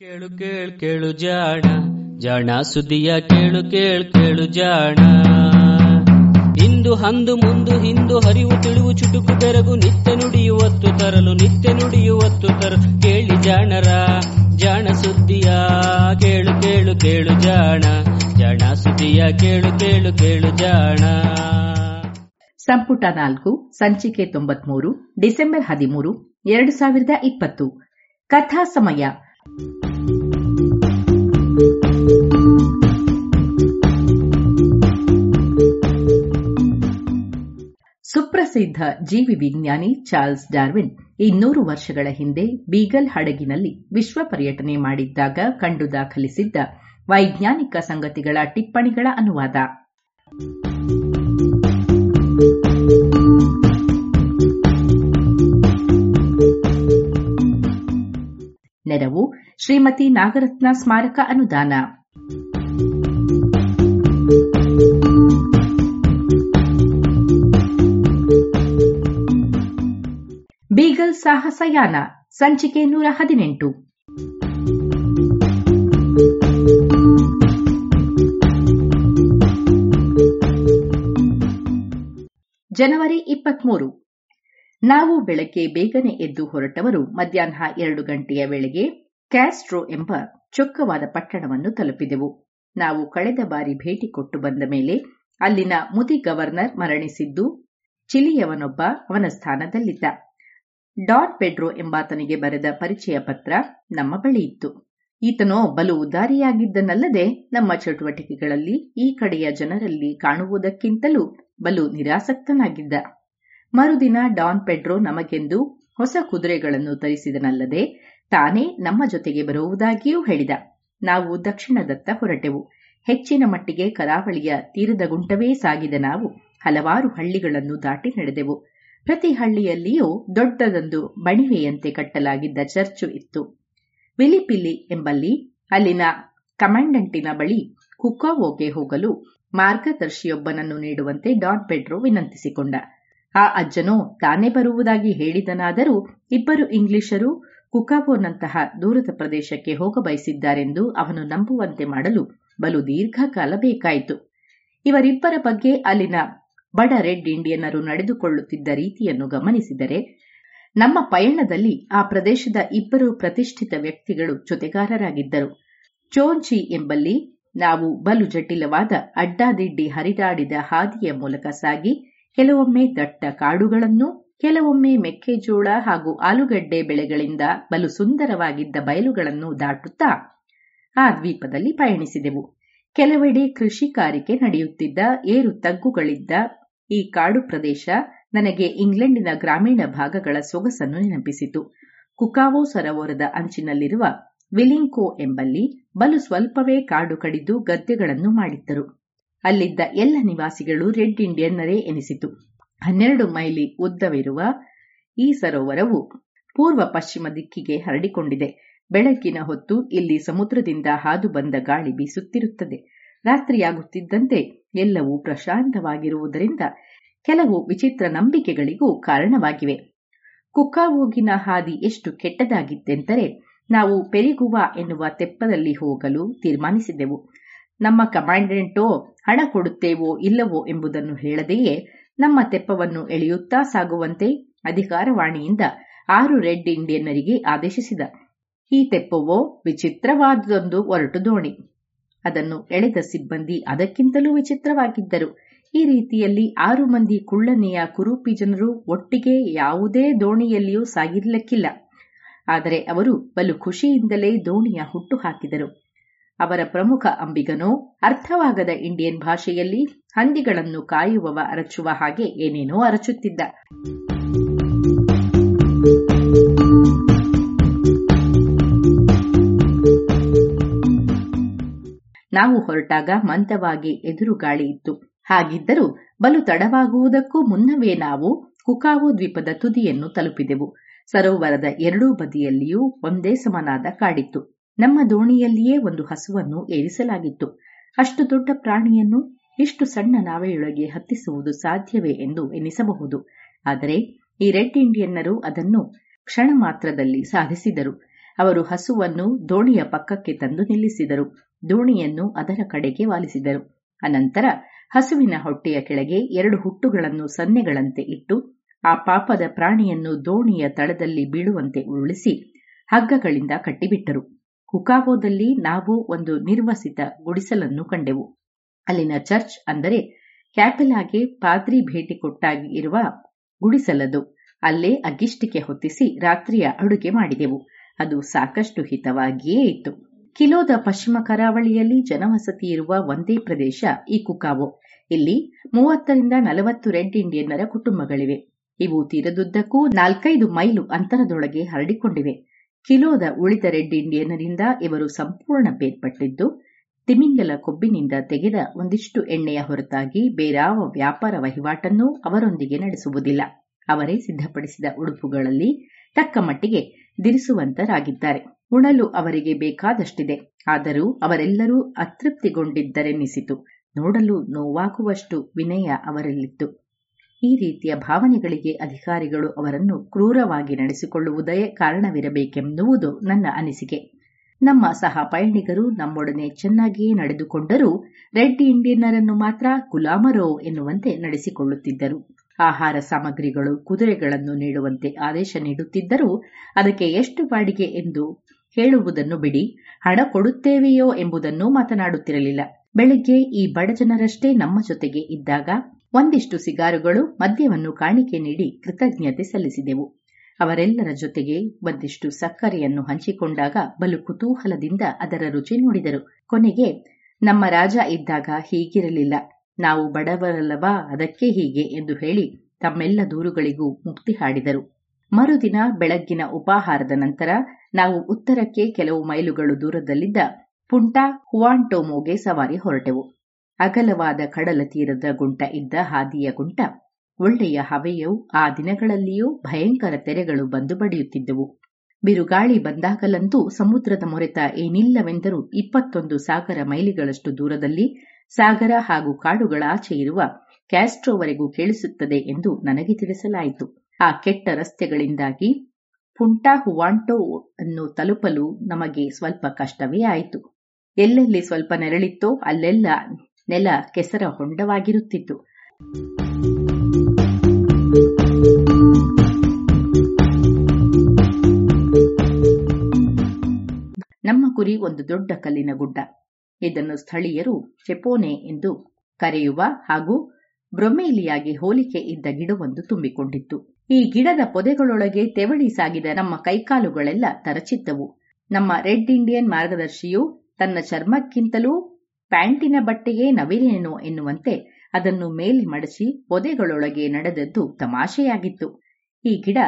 ಕೇಳು ಕೇಳು ಕೇಳು ಜಾಣ. ಜಾಣ ಸುದಿಯ ಕೇಳು ಕೇಳು ಕೇಳು ಜಾಣ. ಇಂದು ಹಂದು ಮುಂದು ಹಿಂದು ಹರಿವು ತಿಳಿವು ಚುಟುಕು ತೆರಗು ನಿತ್ಯ ನುಡಿಯುವತ್ತು ತರಲು, ನಿತ್ಯ ನುಡಿಯುವತ್ತು ತರಲು. ಕೇಳಿ ಜಾಣರ, ಜಾಣ ಸುದ್ದಿಯ ಕೇಳು ಕೇಳು ಕೇಳು ಜಾಣ. ಜಾಣ ಸುದಿಯ ಕೇಳು ಕೇಳು ಕೇಳು ಜಾಣ. ಸಂಪುಟ ನಾಲ್ಕು, ಸಂಚಿಕೆ ತೊಂಬತ್ಮೂರು, ಡಿಸೆಂಬರ್ ಹದಿಮೂರು, ಎರಡು ಸಾವಿರದ ಇಪ್ಪತ್ತು. ಕಥಾ ಸಮಯ. ಸುಪ್ರಸಿದ್ಧ ಜೀವಿ ವಿಜ್ಞಾನಿ ಚಾರ್ಲ್ಸ್ ಡಾರ್ವಿನ್ ಇನ್ನೂರು ವರ್ಷಗಳ ಹಿಂದೆ ಬೀಗಲ್ ಹಡಗಿನಲ್ಲಿ ವಿಶ್ವ ಪರ್ಯಟನೆ ಮಾಡಿದ್ದಾಗ ಕಂಡು ದಾಖಲಿಸಿದ್ದ ವೈಜ್ಞಾನಿಕ ಸಂಗತಿಗಳ ಟಿಪ್ಪಣಿಗಳ ಅನುವಾದ. ನೆರವು ಶ್ರೀಮತಿ ನಾಗರತ್ನ ಸ್ಮಾರಕ ಅನುದಾನ. ಸಾಹಸಯಾನ, ಸಂಚಿಕೆ ನೂರ ಹದಿನೆಂಟು. ಜನವರಿ ಇಪ್ಪತ್ಮೂರು. ನಾವು ಬೆಳಗ್ಗೆ ಬೇಗನೆ ಎದ್ದು ಹೊರಟವರು ಮಧ್ಯಾಹ್ನ ಎರಡು ಗಂಟೆಯ ವೇಳೆಗೆ ಕ್ಯಾಸ್ಟ್ರೋ ಎಂಬ ಚೊಕ್ಕವಾದ ಪಟ್ಟಣವನ್ನು ತಲುಪಿದೆವು. ನಾವು ಕಳೆದ ಬಾರಿ ಭೇಟಿ ಕೊಟ್ಟು ಬಂದ ಮೇಲೆ ಅಲ್ಲಿನ ಮುದಿ ಗವರ್ನರ್ ಮರಣಿಸಿದ್ದು, ಚಿಲಿಯವನೊಬ್ಬ ಅವನ ಸ್ಥಾನದಲ್ಲಿದ್ದ ಡಾನ್ ಪೆಡ್ರೋ ಎಂಬಾತನಿಗೆ ಬರೆದ ಪರಿಚಯ ಪತ್ರ ನಮ್ಮ ಬಳಿ ಇತ್ತು. ಈತನೋ ಬಲು ಉದಾರಿಯಾಗಿದ್ದನಲ್ಲದೆ ನಮ್ಮ ಚಟುವಟಿಕೆಗಳಲ್ಲಿ ಈ ಕಡೆಯ ಜನರಲ್ಲಿ ಕಾಣುವುದಕ್ಕಿಂತಲೂ ಬಲು ನಿರಾಸಕ್ತನಾಗಿದ್ದ. ಮರುದಿನ ಡಾನ್ ಪೆಡ್ರೋ ನಮಗೆಂದು ಹೊಸ ಕುದುರೆಗಳನ್ನು ತರಿಸಿದನಲ್ಲದೆ ತಾನೇ ನಮ್ಮ ಜೊತೆಗೆ ಬರುವುದಾಗಿಯೂ ಹೇಳಿದ. ನಾವು ದಕ್ಷಿಣದತ್ತ ಹೊರಟೆವು. ಹೆಚ್ಚಿನ ಮಟ್ಟಿಗೆ ಕರಾವಳಿಯ ತೀರದ ಗುಂಟವೇ ಸಾಗಿದ ನಾವು. ಹಲವಾರು ಹಳ್ಳಿಗಳನ್ನು ದಾಟಿ ನಡೆದೆವು. ಪ್ರತಿ ಹಳ್ಳಿಯಲ್ಲಿಯೂ ದೊಡ್ಡದೊಂದು ಬಣಿವೆಯಂತೆ ಕಟ್ಟಲಾಗಿದ್ದ ಚರ್ಚು ಇತ್ತು. ವಿಲಿಪಿಲಿ ಎಂಬಲ್ಲಿ ಅಲ್ಲಿನ ಕಮಾಂಡೆಂಟಿನ ಬಳಿ ಕುಕ್ಕಾವೋಗೆ ಹೋಗಲು ಮಾರ್ಗದರ್ಶಿಯೊಬ್ಬನನ್ನು ನೀಡುವಂತೆ ಡಾನ್ ಪೆಡ್ರೋ ವಿನಂತಿಸಿಕೊಂಡ. ಆ ಅಜ್ಜನೋ ತಾನೇ ಬರುವುದಾಗಿ ಹೇಳಿದನಾದರೂ ಇಬ್ಬರು ಇಂಗ್ಲಿಷರು ಕುಕಾವೋನಂತಹ ದೂರದ ಪ್ರದೇಶಕ್ಕೆ ಹೋಗಬಯಸಿದ್ದಾರೆಂದು ಅವನು ನಂಬುವಂತೆ ಮಾಡಲು ಬಲು ದೀರ್ಘಕಾಲ ಬೇಕಾಯಿತು. ಇವರಿಬ್ಬರ ಬಗ್ಗೆ ಅಲ್ಲಿನ ಬಡ ರೆಡ್ ಇಂಡಿಯನ್ನರು ನಡೆದುಕೊಳ್ಳುತ್ತಿದ್ದ ರೀತಿಯನ್ನು ಗಮನಿಸಿದರೆ, ನಮ್ಮ ಪಯಣದಲ್ಲಿ ಆ ಪ್ರದೇಶದ ಇಬ್ಬರು ಪ್ರತಿಷ್ಠಿತ ವ್ಯಕ್ತಿಗಳು ಜೊತೆಗಾರರಾಗಿದ್ದರು. ಚೋಂಚಿ ಎಂಬಲ್ಲಿ ನಾವು ಬಲು ಜಟಿಲವಾದ ಅಡ್ಡಾದಿಡ್ಡಿ ಹರಿದಾಡಿದ ಹಾದಿಯ ಮೂಲಕ ಸಾಗಿ, ಕೆಲವೊಮ್ಮೆ ದಟ್ಟ ಕಾಡುಗಳನ್ನು, ಕೆಲವೊಮ್ಮೆ ಮೆಕ್ಕೆಜೋಳ ಹಾಗೂ ಆಲೂಗಡ್ಡೆ ಬೆಳೆಗಳಿಂದ ಬಲು ಸುಂದರವಾಗಿದ್ದ ಬಯಲುಗಳನ್ನು ದಾಟುತ್ತಾ ಆ ದ್ವೀಪದಲ್ಲಿ ಪಯಣಿಸಿದೆವು. ಕೆಲವೆಡೆ ಕೃಷಿಕಾರಿಕೆ ನಡೆಯುತ್ತಿದ್ದ ಏರು ತಗ್ಗುಗಳಿದ್ದ ಈ ಕಾಡು ಪ್ರದೇಶ ನನಗೆ ಇಂಗ್ಲೆಂಡಿನ ಗ್ರಾಮೀಣ ಭಾಗಗಳ ಸೊಗಸನ್ನು ನೆನಪಿಸಿತು. ಕುಕಾವೋ ಸರೋವರದ ಅಂಚಿನಲ್ಲಿರುವ ವಿಲಿಂಕೋ ಎಂಬಲ್ಲಿ ಬಲು ಸ್ವಲ್ಪವೇ ಕಾಡು ಕಡಿದು ಗದ್ದೆಗಳನ್ನು ಮಾಡಿದ್ದರು. ಅಲ್ಲಿದ್ದ ಎಲ್ಲ ನಿವಾಸಿಗಳು ರೆಡ್ ಇಂಡಿಯನ್ನರೇ ಎನಿಸಿತು. ಹನ್ನೆರಡು ಮೈಲಿ ಉದ್ದವಿರುವ ಈ ಸರೋವರವು ಪೂರ್ವ ಪಶ್ಚಿಮ ದಿಕ್ಕಿಗೆ ಹರಡಿಕೊಂಡಿದೆ. ಬೆಳಕಿನ ಹೊತ್ತು ಇಲ್ಲಿ ಸಮುದ್ರದಿಂದ ಹಾದು ಬಂದ ಗಾಳಿ ಬೀಸುತ್ತಿರುತ್ತದೆ. ರಾತ್ರಿಯಾಗುತ್ತಿದ್ದಂತೆ ಎಲ್ಲವೂ ಪ್ರಶಾಂತವಾಗಿರುವುದರಿಂದ ಕೆಲವು ವಿಚಿತ್ರ ನಂಬಿಕೆಗಳಿಗೂ ಕಾರಣವಾಗಿವೆ. ಕುಕ್ಕಾವೋಗಿನ ಹಾದಿ ಎಷ್ಟು ಕೆಟ್ಟದಾಗಿತ್ತೆಂದರೆ ನಾವು ಪೆರಿಗುವ ಎನ್ನುವ ತೆಪ್ಪದಲ್ಲಿ ಹೋಗಲು ತೀರ್ಮಾನಿಸಿದೆವು. ನಮ್ಮ ಕಮಾಂಡೆಂಟೋ ಹಣ ಕೊಡುತ್ತೇವೋ ಇಲ್ಲವೋ ಎಂಬುದನ್ನು ಹೇಳದೆಯೇ ನಮ್ಮ ತೆಪ್ಪವನ್ನು ಎಳೆಯುತ್ತಾ ಸಾಗುವಂತೆ ಅಧಿಕಾರವಾಣಿಯಿಂದ ಆರು ರೆಡ್ ಇಂಡಿಯನ್ನರಿಗೆ ಆದೇಶಿಸಿದ. ಈ ತೆಪ್ಪವೋ ವಿಚಿತ್ರವಾದದೊಂದು ಒರಟು ದೋಣಿ. ಅದನ್ನು ಎಳೆದ ಸಿಬ್ಬಂದಿ ಅದಕ್ಕಿಂತಲೂ ವಿಚಿತ್ರವಾಗಿದ್ದರು. ಈ ರೀತಿಯಲ್ಲಿ ಆರು ಮಂದಿ ಕುಳ್ಳನೆಯ ಕುರೂಪಿ ಜನರು ಒಟ್ಟಿಗೆ ಯಾವುದೇ ದೋಣಿಯಲ್ಲಿಯೂ ಸಾಗಿರ್ಲಕ್ಕಿಲ್ಲ. ಆದರೆ ಅವರು ಬಲು ಖುಷಿಯಿಂದಲೇ ದೋಣಿಯ ಹುಟ್ಟು ಹಾಕಿದರು. ಅವರ ಪ್ರಮುಖ ಅಂಬಿಗನೋ, ಅರ್ಥವಾಗದ ಇಂಡಿಯನ್ ಭಾಷೆಯಲ್ಲಿ ಹಂದಿಗಳನ್ನು ಕಾಯುವವ ಅರಚುವ ಹಾಗೆ ಏನೇನೋ ಅರಚುತ್ತಿದ್ದ. ನಾವು ಹೊರಟಾಗ ಮಂದವಾಗಿ ಎದುರು ಗಾಳಿ ಇತ್ತು. ಹಾಗಿದ್ದರೂ ಬಲು ತಡವಾಗುವುದಕ್ಕೂ ಮುನ್ನವೇ ನಾವು ಕುಕಾವೋ ದ್ವೀಪದ ತುದಿಯನ್ನು ತಲುಪಿದೆವು. ಸರೋವರದ ಎರಡೂ ಬದಿಯಲ್ಲಿಯೂ ಒಂದೇ ಸಮನಾದ ಕಾಡಿತ್ತು. ನಮ್ಮ ದೋಣಿಯಲ್ಲಿಯೇ ಒಂದು ಹಸುವನ್ನು ಏರಿಸಲಾಗಿತ್ತು. ಅಷ್ಟು ದೊಡ್ಡ ಪ್ರಾಣಿಯನ್ನು ಇಷ್ಟು ಸಣ್ಣ ನಾವೆಯೊಳಗೆ ಹತ್ತಿಸುವುದು ಸಾಧ್ಯವೇ ಎಂದು ಎನಿಸಬಹುದು. ಆದರೆ ಈ ರೆಡ್ ಇಂಡಿಯನ್ನರು ಅದನ್ನು ಕ್ಷಣ ಮಾತ್ರದಲ್ಲಿ ಸಾಧಿಸಿದರು. ಅವರು ಹಸುವನ್ನು ದೋಣಿಯ ಪಕ್ಕಕ್ಕೆ ತಂದು ನಿಲ್ಲಿಸಿದರು. ದೋಣಿಯನ್ನು ಅದರ ಕಡೆಗೆ ವಾಲಿಸಿದರು. ಅನಂತರ ಹಸುವಿನ ಹೊಟ್ಟೆಯ ಕೆಳಗೆ ಎರಡು ಹುಟ್ಟುಗಳನ್ನು ಸನ್ನೆಗಳಂತೆ ಇಟ್ಟು ಆ ಪಾಪದ ಪ್ರಾಣಿಯನ್ನು ದೋಣಿಯ ತಳದಲ್ಲಿ ಬೀಳುವಂತೆ ಉರುಳಿಸಿ ಹಗ್ಗಗಳಿಂದ ಕಟ್ಟಿಬಿಟ್ಟರು. ಹುಕಾವೋದಲ್ಲಿ ನಾವು ಒಂದು ನಿರ್ವಸಿತ ಗುಡಿಸಲನ್ನು ಕಂಡೆವು. ಅಲ್ಲಿನ ಚರ್ಚ್ ಅಂದರೆ ಕ್ಯಾಪೆಲಾಗೆ ಪಾದ್ರಿ ಭೇಟಿ ಕೊಟ್ಟಾಗಿ ಇರುವ ಗುಡಿಸಲದು. ಅಲ್ಲೇ ಅಗ್ಗಿಷ್ಟಿಕೆ ಹೊತ್ತಿಸಿ ರಾತ್ರಿಯ ಅಡುಗೆ ಮಾಡಿದೆವು. ಅದು ಸಾಕಷ್ಟು ಹಿತವಾಗಿಯೇ ಇತ್ತು. ಕಿಲೋದ ಪಶ್ಚಿಮ ಕರಾವಳಿಯಲ್ಲಿ ಜನವಸತಿ ಇರುವ ಒಂದೇ ಪ್ರದೇಶ ಈ ಕುಕಾವೊ ಇಲ್ಲಿ ಮೂವತ್ತರಿಂದ ನಲವತ್ತು ರೆಡ್ ಇಂಡಿಯನ್ನರ ಕುಟುಂಬಗಳಿವೆ. ಇವು ತೀರದುದ್ದಕ್ಕೂ ನಾಲ್ಕೈದು ಮೈಲು ಅಂತರದೊಳಗೆ ಹರಡಿಕೊಂಡಿವೆ. ಕಿಲೋದ ಉಳಿದ ರೆಡ್ ಇಂಡಿಯನ್ನರಿಂದ ಇವರು ಸಂಪೂರ್ಣ ಬೇರ್ಪಟ್ಟಿದ್ದು, ತಿಮಿಂಗಲ ಕೊಬ್ಬಿನಿಂದ ತೆಗೆದ ಒಂದಿಷ್ಟು ಎಣ್ಣೆಯ ಹೊರತಾಗಿ ಬೇರಾವ ವ್ಯಾಪಾರ ವಹಿವಾಟನ್ನೂ ಅವರೊಂದಿಗೆ ನಡೆಸುವುದಿಲ್ಲ. ಅವರೇ ಸಿದ್ಧಪಡಿಸಿದ ಉಡುಪುಗಳಲ್ಲಿ ತಕ್ಕ ಮಟ್ಟಿಗೆ ದಿರಿಸುವಂತರಾಗಿದ್ದಾರೆ. ಉಣಲು ಅವರಿಗೆ ಬೇಕಾದಷ್ಟಿದೆ. ಆದರೂ ಅವರೆಲ್ಲರೂ ಅತೃಪ್ತಿಗೊಂಡಿದ್ದರೆನಿಸಿತು. ನೋಡಲು ನೋವಾಗುವಷ್ಟು ವಿನಯ ಅವರಲ್ಲಿತ್ತು. ಈ ರೀತಿಯ ಭಾವನೆಗಳಿಗೆ ಅಧಿಕಾರಿಗಳು ಅವರನ್ನು ಕ್ರೂರವಾಗಿ ನಡೆಸಿಕೊಳ್ಳುವುದೇ ಕಾರಣವಿರಬೇಕೆನ್ನುವುದು ನನ್ನ ಅನಿಸಿಕೆ. ನಮ್ಮ ಸಹ ಪಯಣಿಗರು ನಮ್ಮೊಡನೆ ಚೆನ್ನಾಗಿಯೇ ನಡೆದುಕೊಂಡರೂ ರೆಡ್ ಇಂಡಿಯನ್ನರನ್ನು ಮಾತ್ರ ಗುಲಾಮರೋ ಎನ್ನುವಂತೆ ನಡೆಸಿಕೊಳ್ಳುತ್ತಿದ್ದರು. ಆಹಾರ ಸಾಮಗ್ರಿಗಳು, ಕುದುರೆಗಳನ್ನು ನೀಡುವಂತೆ ಆದೇಶ ನೀಡುತ್ತಿದ್ದರೂ ಅದಕ್ಕೆ ಎಷ್ಟು ಬಾಡಿಗೆ ಎಂದು ಹೇಳುವುದನ್ನು ಬಿಡಿ. ಹಣ ಕೊಡುತ್ತೇವೆಯೋ ಎಂಬುದನ್ನು ಮಾತನಾಡುತ್ತಿರಲಿಲ್ಲ. ಬೆಳಿಗ್ಗೆ ಈ ಬಡಜನರಷ್ಟೇ ನಮ್ಮ ಜೊತೆಗೆ ಇದ್ದಾಗ ಒಂದಿಷ್ಟು ಸಿಗಾರುಗಳು ಮದ್ಯವನ್ನು ಕಾಣಿಕೆ ನೀಡಿ ಕೃತಜ್ಞತೆ ಸಲ್ಲಿಸಿದೆವು. ಅವರೆಲ್ಲರ ಜೊತೆಗೆ ಒಂದಿಷ್ಟು ಸಕ್ಕರೆಯನ್ನು ಹಂಚಿಕೊಂಡಾಗ ಬಲು ಕುತೂಹಲದಿಂದ ಅದರ ರುಚಿ ನೋಡಿದರು. ಕೊನೆಗೆ, ನಮ್ಮ ರಾಜ ಇದ್ದಾಗ ಹೀಗಿರಲಿಲ್ಲ. ನಾವು ಬಡವರಲ್ಲವಾ, ಅದಕ್ಕೆ ಹೀಗೆ ಎಂದು ಹೇಳಿ ತಮ್ಮೆಲ್ಲ ದೂರುಗಳಿಗೂ ಮುಕ್ತಿ ಹಾಡಿದರು. ಮರುದಿನ ಬೆಳಗ್ಗಿನ ಉಪಾಹಾರದ ನಂತರ ನಾವು ಉತ್ತರಕ್ಕೆ ಕೆಲವು ಮೈಲುಗಳು ದೂರದಲ್ಲಿದ್ದ ಪುಂಟಾ ಹುವಾಂಟೋಮೋಗೆ ಸವಾರಿ ಹೊರಟೆವು. ಅಗಲವಾದ ಕಡಲ ತೀರದ ಗುಂಟ ಇದ್ದ ಹಾದಿಯ ಗುಂಟ, ಒಳ್ಳೆಯ ಹವೆಯು ಆ ದಿನಗಳಲ್ಲಿಯೂ ಭಯಂಕರ ತೆರೆಗಳು ಬಂದು ಬಡಿಯುತ್ತಿದ್ದವು. ಬಿರುಗಾಳಿ ಬಂದಾಗಲಂತೂ ಸಮುದ್ರದ ಮೊರೆತ ಏನಿಲ್ಲವೆಂದರೂ ಇಪ್ಪತ್ತೊಂದು ಸಾಗರ ಮೈಲಿಗಳಷ್ಟು ದೂರದಲ್ಲಿ ಸಾಗರ ಹಾಗೂ ಕಾಡುಗಳಾಚೆ ಇರುವ ಕ್ಯಾಸ್ಟ್ರೋವರೆಗೂ ಕೇಳಿಸುತ್ತದೆ ಎಂದು ನನಗೆ ತಿಳಿಸಲಾಯಿತು. ಆ ಕೆಟ್ಟ ರಸ್ತೆಗಳಿಂದಾಗಿ ಪುಂಟಾ ಹುವಾಂಟೋ ಅನ್ನು ತಲುಪಲು ನಮಗೆ ಸ್ವಲ್ಪ ಕಷ್ಟವೇ ಆಯಿತು. ಎಲ್ಲೆಲ್ಲಿ ಸ್ವಲ್ಪ ನೆರಳಿತ್ತೋ ಅಲ್ಲೆಲ್ಲ ನೆಲ ಕೆಸರ ಹೊಂಡವಾಗಿರುತ್ತಿತ್ತು. ನಮ್ಮ ಕುರಿ ಒಂದು ದೊಡ್ಡ ಕಲ್ಲಿನ ಗುಡ್ಡ. ಇದನ್ನು ಸ್ಥಳೀಯರು ಚೆಪೋನೆ ಎಂದು ಕರೆಯುವ ಹಾಗೂ ಬ್ರೊಮೇಲಿಯಾಗಿ ಹೋಲಿಕೆ ಇದ್ದ ಗಿಡವೊಂದು ತುಂಬಿಕೊಂಡಿತ್ತು. ಈ ಗಿಡದ ಪೊದೆಗಳೊಳಗೆ ತೆವಳಿ ಸಾಗಿದ ನಮ್ಮ ಕೈಕಾಲುಗಳೆಲ್ಲ ತರಚಿತ್ತವು ನಮ್ಮ ರೆಡ್ ಇಂಡಿಯನ್ ಮಾರ್ಗದರ್ಶಿಯು ತನ್ನ ಚರ್ಮಕ್ಕಿಂತಲೂ ಪ್ಯಾಂಟಿನ ಬಟ್ಟೆಯೇ ನವಿಲೇನೋ ಎನ್ನುವಂತೆ ಅದನ್ನು ಮೇಲೆ ಮಡಚಿ ಪೊದೆಗಳೊಳಗೆ ನಡೆದದ್ದು ತಮಾಷೆಯಾಗಿತ್ತು. ಈ ಗಿಡ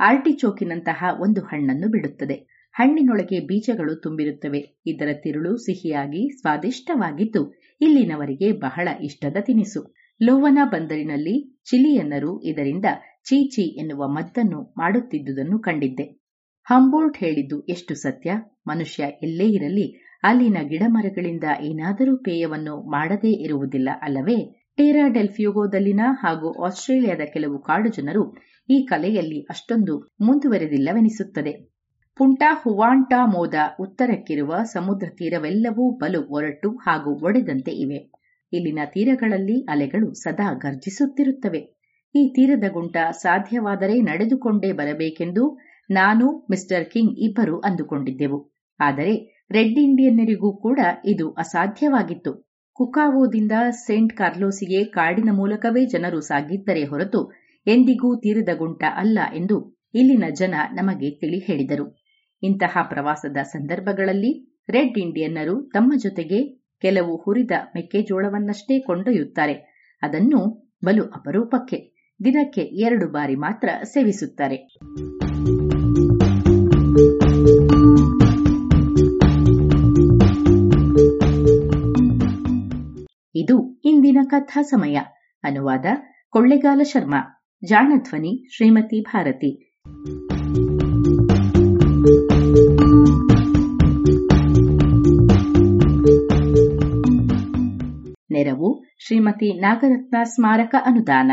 ಆರ್ಟಿಚೋಕಿನಂತಹ ಒಂದು ಹಣ್ಣನ್ನು ಬಿಡುತ್ತದೆ. ಹಣ್ಣಿನೊಳಗೆ ಬೀಜಗಳು ತುಂಬಿರುತ್ತವೆ. ಇದರ ತಿರುಳು ಸಿಹಿಯಾಗಿ ಸ್ವಾದಿಷ್ಟವಾಗಿದ್ದು, ಇಲ್ಲಿನವರಿಗೆ ಬಹಳ ಇಷ್ಟದ ತಿನಿಸು. ಲೋವನ ಬಂದರಿನಲ್ಲಿ ಚಿಲಿಯನ್ನರು ಇದರಿಂದ ಚೀಚಿ ಎನ್ನುವ ಮದ್ದನ್ನು ಮಾಡುತ್ತಿದ್ದುದನ್ನು ಕಂಡಿದ್ದೆ. ಹಂಬೋಲ್ಟ್ ಹೇಳಿದ್ದು ಎಷ್ಟು ಸತ್ಯ? ಮನುಷ್ಯ ಎಲ್ಲೇ ಇರಲಿ, ಅಲ್ಲಿನ ಗಿಡಮರಗಳಿಂದ ಏನಾದರೂ ಪೇಯವನ್ನು ಮಾಡದೇ ಇರುವುದಿಲ್ಲ ಅಲ್ಲವೇ? ಟೇರಾ ಡೆಲ್ಫ್ಯೂಗೋದಲ್ಲಿನ ಹಾಗೂ ಆಸ್ಟ್ರೇಲಿಯಾದ ಕೆಲವು ಕಾಡು ಜನರು ಈ ಕಲೆಯಲ್ಲಿ ಅಷ್ಟೊಂದು ಮುಂದುವರೆದಿಲ್ಲವೆನಿಸುತ್ತದೆ. ಪುಂಟಾ ಹುವಾಂಟಾ ಮೋದ ಉತ್ತರಕ್ಕಿರುವ ಸಮುದ್ರ ತೀರವೆಲ್ಲವೂ ಬಲು ಒರಟು ಹಾಗೂ ಒಡೆದಂತೆ ಇವೆ. ಇಲ್ಲಿನ ತೀರಗಳಲ್ಲಿ ಅಲೆಗಳು ಸದಾ ಗರ್ಜಿಸುತ್ತಿರುತ್ತವೆ ಈ ತೀರದ ಗುಂಟ ಸಾಧ್ಯವಾದರೆ ನಡೆದುಕೊಂಡೇ ಬರಬೇಕೆಂದು ನಾನು ಮಿಸ್ಟರ್ ಕಿಂಗ್ ಇಬ್ಬರು ಅಂದುಕೊಂಡಿದ್ದೆವು. ಆದರೆ ರೆಡ್ ಇಂಡಿಯನ್ನರಿಗೂ ಕೂಡ ಇದು ಅಸಾಧ್ಯವಾಗಿತ್ತು. ಕುಕಾವೋದಿಂದ ಸೇಂಟ್ ಕಾರ್ಲೋಸಿಗೆ ಕಾಡಿನ ಮೂಲಕವೇ ಜನರು ಸಾಗಿದ್ದರೆ ಹೊರತು ಎಂದಿಗೂ ತೀರದ ಗುಂಟ ಅಲ್ಲ ಎಂದು ಇಲ್ಲಿನ ಜನ ನಮಗೆ ತಿಳಿ ಹೇಳಿದರು. ಇಂತಹ ಪ್ರವಾಸದ ಸಂದರ್ಭಗಳಲ್ಲಿ ರೆಡ್ ಇಂಡಿಯನ್ನರು ತಮ್ಮ ಜೊತೆಗೆ ಕೆಲವು ಹುರಿದ ಮೆಕ್ಕೆಜೋಳವನ್ನಷ್ಟೇ ಕೊಂಡೊಯ್ಯುತ್ತಾರೆ. ಅದನ್ನು ಬಲು ಅಪರೂಪಕ್ಕೆ. ದಿನಕ್ಕೆ ಎರಡು ಬಾರಿ ಮಾತ್ರ ಸೇವಿಸುತ್ತಾರೆ. ಇದು ಇಂದಿನ ಕಥಾ ಸಮಯ. ಅನುವಾದ ಕೊಳ್ಳೆಗಾಲ ಶರ್ಮಾ. ಜಾಣಧ್ವನಿ ಶ್ರೀಮತಿ ಭಾರತಿ. ನೆರವು ಶ್ರೀಮತಿ ನಾಗರತ್ನ ಸ್ಮಾರಕ ಅನುದಾನ.